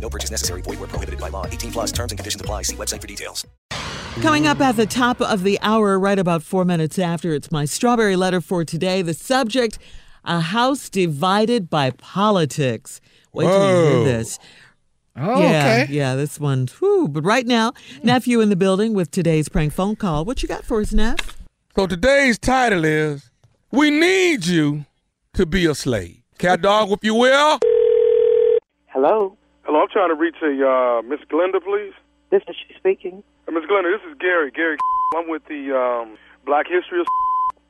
No purchase necessary. Void where prohibited by law. 18 plus terms and conditions apply. See website for details. Coming up at the top of the hour, right about four minutes after, it's my strawberry letter for today. The subject a house divided by politics. Wait till you hear Whoa. this. Oh, yeah, okay. yeah, this one. Whew. But right now, nephew in the building with today's prank phone call. What you got for us, Neff? So today's title is We Need You to Be a Slave. Cat dog, if you will. Hello, Hello, I'm trying to reach a uh, Miss Glenda, please. this is she speaking. Uh, Miss Glenda, this is Gary. Gary, I'm with the um, Black History.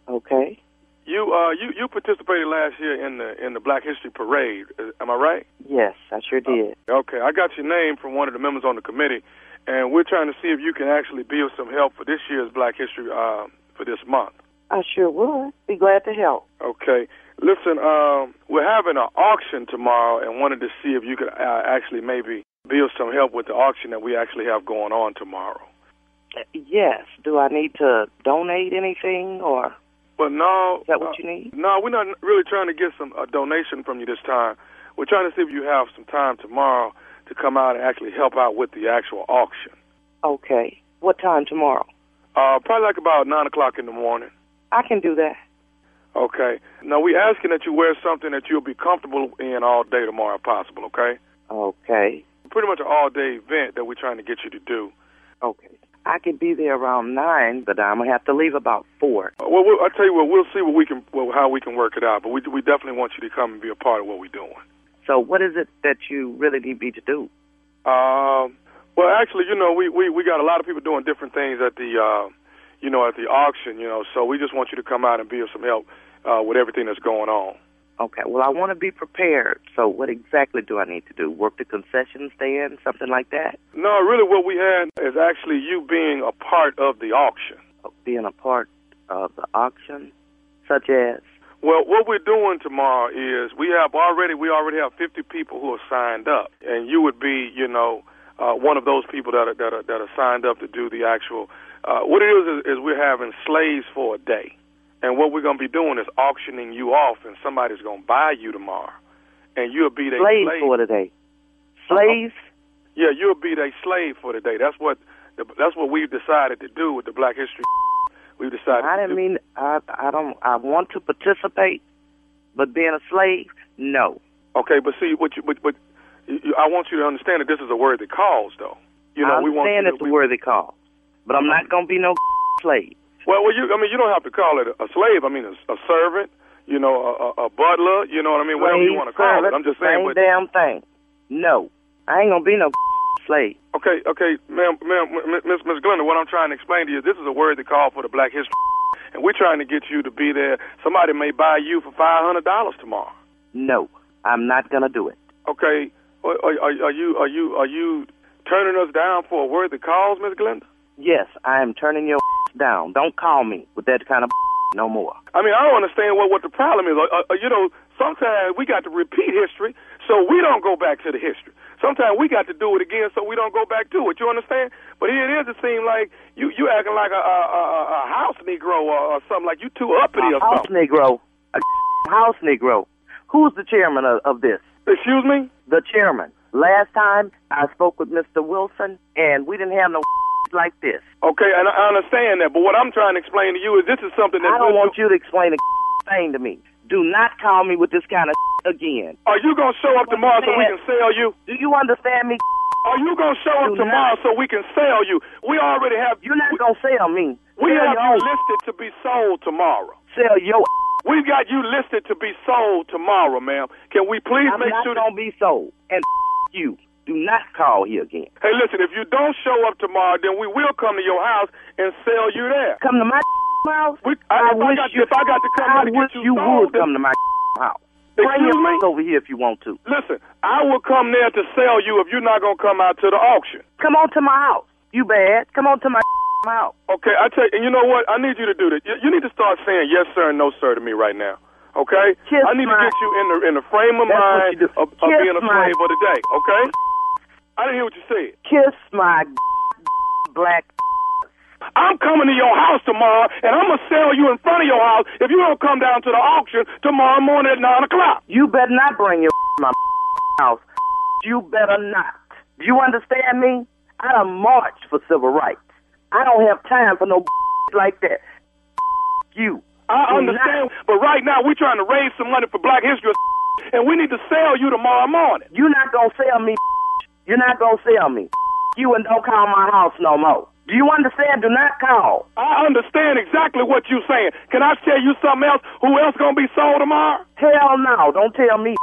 Okay. You, uh, you, you participated last year in the in the Black History Parade. Uh, Am I right? Yes, I sure did. Okay, I got your name from one of the members on the committee, and we're trying to see if you can actually be of some help for this year's Black History uh, for this month. I sure would. Be glad to help. Okay. Listen, um, we're having an auction tomorrow, and wanted to see if you could uh, actually maybe be of some help with the auction that we actually have going on tomorrow. Uh, Yes. Do I need to donate anything or? But no, Is that what uh, you need? No, we're not really trying to get some a donation from you this time. We're trying to see if you have some time tomorrow to come out and actually help out with the actual auction. Okay. What time tomorrow? Uh, probably like about nine o'clock in the morning. I can do that. Okay. Now we're asking that you wear something that you'll be comfortable in all day tomorrow, if possible. Okay. Okay. Pretty much an all-day event that we're trying to get you to do. Okay. I can be there around nine, but I'm gonna have to leave about four. Uh, Well, we'll I tell you what, we'll see what we can, well, how we can work it out. But we we definitely want you to come and be a part of what we're doing. So, what is it that you really need me to do? Um, well, actually, you know, we, we, we got a lot of people doing different things at the, uh, you know, at the auction, you know, so we just want you to come out and be of some help uh, with everything that's going on. Okay. Well, I want to be prepared. So, what exactly do I need to do? Work the concession stand, something like that? No, really what we had is actually you being a part of the auction. Being a part of the auction, such as? Well, what we're doing tomorrow is we have already we already have 50 people who are signed up, and you would be, you know, uh, one of those people that are that are that are signed up to do the actual. Uh, what it is, is is we're having slaves for a day, and what we're going to be doing is auctioning you off, and somebody's going to buy you tomorrow, and you'll be their Slaves slave. for today. Slaves? Yeah, you'll be their slave for the day. That's what the, that's what we've decided to do with the Black History. We've decided. I didn't mean I I don't I want to participate, but being a slave, no. Okay, but see, what you, but, but I want you to understand that this is a worthy cause, though. You know, I we want you understand to, it's a worthy cause, but I'm not gonna be no slave. Well, well, you, I mean, you don't have to call it a, slave. I mean, a, a servant. You know, a, a, a butler. You know what I mean? Whatever you want to call it. I'm just saying. Same But, damn thing. No, I ain't gonna be no slave. okay, okay, ma'am, ma'am, Miss Miss Glenda, what I'm trying to explain to you is this is a worthy call for the Black History, and we're trying to get you to be there. Somebody may buy you for five hundred dollars tomorrow. No, I'm not gonna do it. Okay, are, are, are you are you are you turning us down for a worthy cause, Miss Glenda? Yes, I am turning your down. Don't call me with that kind of no more. I mean, I don't understand what what the problem is. Uh, uh, you know, sometimes we got to repeat history so we don't go back to the history. Sometimes we got to do it again so we don't go back to it. You understand? But here it is. It seems like you you acting like a a, a, a house Negro or, or something like you too uppity or A house something. Negro, a house Negro. Who's the chairman of, of this? Excuse me? The chairman. Last time I spoke with Mr. Wilson, and we didn't have no like this. Okay, and I understand that. But what I'm trying to explain to you is this is something that I don't want you to explain a thing to me. Do not call me with this kind of again. Are you gonna show up tomorrow so we can sell you? Do you understand me? Are you gonna show up Do tomorrow not- so we can sell you? We already have. You're not gonna sell me. We sell have you listed to be sold tomorrow. Sell your. We've got you listed to be sold tomorrow, ma'am. Can we please I'm make not sure gonna be sold. And you do not call here again. Hey, listen, if you don't show up tomorrow, then we will come to your house and sell you there. Come to my house. We, I, I if, I wish got, you- if I got to come I to wish get you, you sold, would come to my house. Bring your me? over here if you want to. Listen, I will come there to sell you if you're not going to come out to the auction. Come on to my house. You bad. Come on to my house. Okay, I tell you, and you know what? I need you to do this. You, you need to start saying yes, sir, and no, sir to me right now. Okay? Kiss I need to get you in the in the frame of That's mind of, of being a my- slave of the day. Okay? I didn't hear what you said. Kiss my black. I'm coming to your house tomorrow, and I'm gonna sell you in front of your house if you don't come down to the auction tomorrow morning at nine o'clock. You better not bring your my house. You better not. Do you understand me? I done marched for civil rights. I don't have time for no like that. You. I understand, but right now we're trying to raise some money for Black History, and we need to sell you tomorrow morning. You're not gonna sell me. You're not gonna sell me. You and don't call my house no more. Do you understand? Do not call. I understand exactly what you're saying. Can I tell you something else? Who else gonna be sold tomorrow? Hell no. Don't tell me.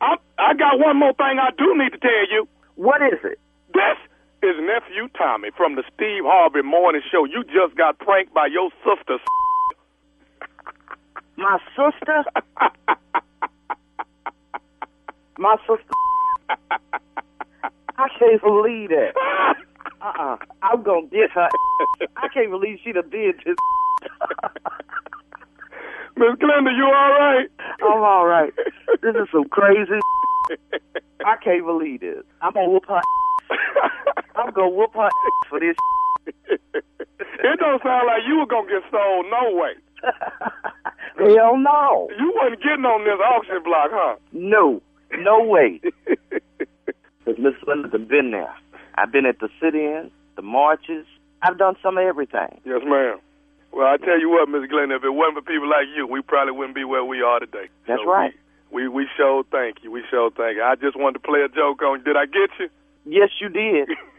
I I got one more thing I do need to tell you. What is it? This is nephew Tommy from the Steve Harvey Morning Show. You just got pranked by your sister. My sister? My sister? I can't believe that. Uh-uh. I'm gonna get her. I can't believe she done did this. Miss Glenda, you all right? I'm all right. This is some crazy. I can't believe this. I'm gonna whoop her. Gonna whoop her for this. It don't sound like you were gonna get sold no way. Hell no. You wasn't getting on this auction block, huh? No. No way. Because Miss Linda's been there. I've been at the sit-ins, the marches. I've done some of everything. Yes, ma'am. Well, I tell you what, Miss Glenda, if it wasn't for people like you, we probably wouldn't be where we are today. That's So right. We, we we sure thank you. We sure thank you. I just wanted to play a joke on you. Did I get you? Yes, you did.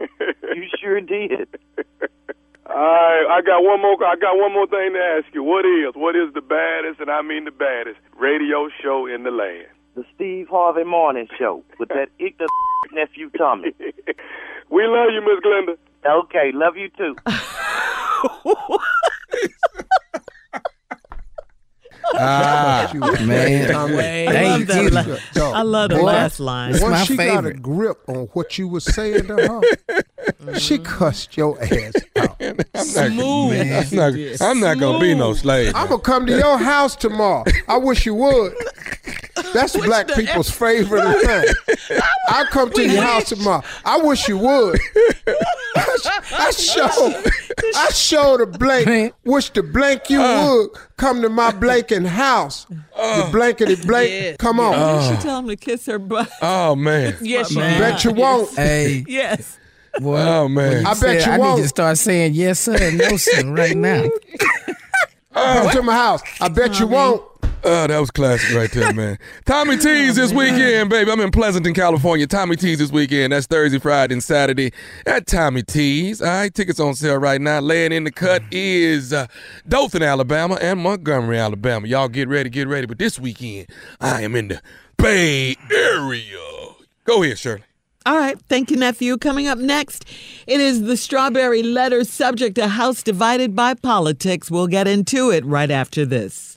you sure did. All right, I got one more. I got one more thing to ask you. What is what is the baddest, and I mean the baddest, radio show in the land? The Steve Harvey Morning Show with that ignorant nephew Tommy. We love you, Miss Glenda. Okay, love you too. Ah, Man. I Thank love that. you. la- Dog, I love the boy, last line. Once my she got a grip on what you was saying to her, she cussed your ass out. Smooth. I'm not, I'm not gonna be no slave. I'm gonna come to your house tomorrow. I wish you would. That's black people's favorite thing. I'll come to your house tomorrow. I wish you would. I, I sure. I showed a blank. Wish the blank you Uh. would come to my blanking house. the blankety blank. Come on. Didn't she tell him to kiss her butt? Oh man. yes, she Man. Bet you won't. Hey, Yes. Well, Oh man. I bet you I need won't. to start saying yes sir and no sir right now. Come to my house. I bet you won't. Oh, that was classic right there, man. Tommy T's this weekend, baby. I'm in Pleasanton, California. Tommy T's this weekend. That's Thursday, Friday, and Saturday at Tommy T's. All right, tickets on sale right now. Laying in the cut is uh, Dothan, Alabama, and Montgomery, Alabama. Y'all get ready, get ready. But this weekend, I am in the Bay Area. Go ahead, Shirley. All right. Thank you, nephew. Coming up next, it is the strawberry letter subject a house divided by politics. We'll get into it right after this.